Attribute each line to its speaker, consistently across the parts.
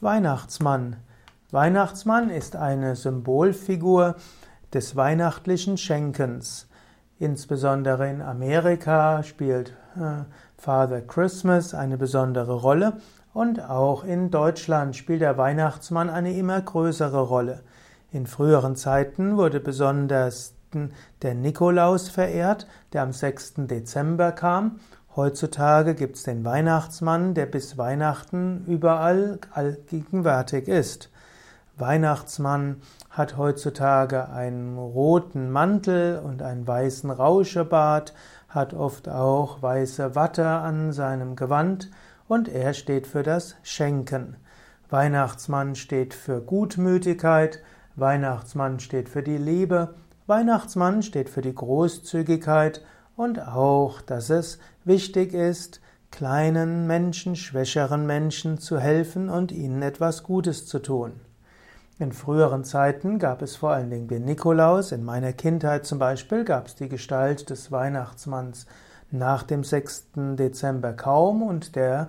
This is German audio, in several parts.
Speaker 1: Weihnachtsmann. Weihnachtsmann ist eine Symbolfigur des weihnachtlichen Schenkens. Insbesondere in Amerika spielt äh, Father Christmas eine besondere Rolle und auch in Deutschland spielt der Weihnachtsmann eine immer größere Rolle. In früheren Zeiten wurde besonders der Nikolaus verehrt, der am 6. Dezember kam Heutzutage gibt es den Weihnachtsmann, der bis Weihnachten überall allgegenwärtig ist. Weihnachtsmann hat heutzutage einen roten Mantel und einen weißen Rauschebart, hat oft auch weiße Watte an seinem Gewand und er steht für das Schenken. Weihnachtsmann steht für Gutmütigkeit, Weihnachtsmann steht für die Liebe, Weihnachtsmann steht für die Großzügigkeit und auch, dass es wichtig ist, kleinen Menschen, schwächeren Menschen zu helfen und ihnen etwas Gutes zu tun. In früheren Zeiten gab es vor allen Dingen den Nikolaus. In meiner Kindheit zum Beispiel gab es die Gestalt des Weihnachtsmanns nach dem 6. Dezember kaum und der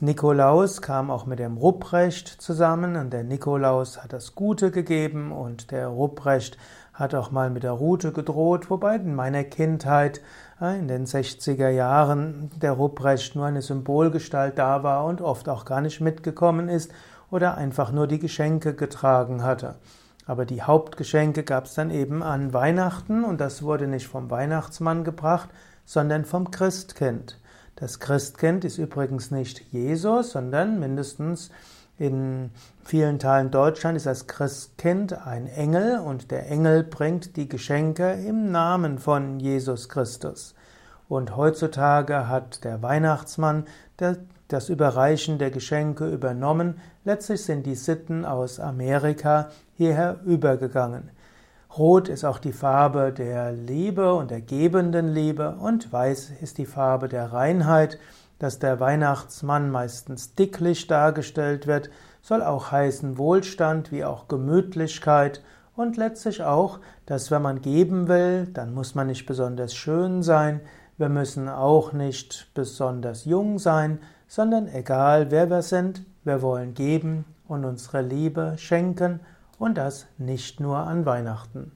Speaker 1: Nikolaus kam auch mit dem Rupprecht zusammen und der Nikolaus hat das Gute gegeben und der Rupprecht hat auch mal mit der Rute gedroht, wobei in meiner Kindheit äh, in den 60er Jahren der Rupprecht nur eine Symbolgestalt da war und oft auch gar nicht mitgekommen ist oder einfach nur die Geschenke getragen hatte. Aber die Hauptgeschenke gab es dann eben an Weihnachten und das wurde nicht vom Weihnachtsmann gebracht, sondern vom Christkind. Das Christkind ist übrigens nicht Jesus, sondern mindestens in vielen Teilen Deutschland ist das Christkind ein Engel und der Engel bringt die Geschenke im Namen von Jesus Christus. Und heutzutage hat der Weihnachtsmann das Überreichen der Geschenke übernommen. Letztlich sind die Sitten aus Amerika hierher übergegangen. Rot ist auch die Farbe der Liebe und der gebenden Liebe und Weiß ist die Farbe der Reinheit. Dass der Weihnachtsmann meistens dicklich dargestellt wird, soll auch heißen Wohlstand wie auch Gemütlichkeit und letztlich auch, dass wenn man geben will, dann muss man nicht besonders schön sein, wir müssen auch nicht besonders jung sein, sondern egal wer wir sind, wir wollen geben und unsere Liebe schenken und das nicht nur an Weihnachten.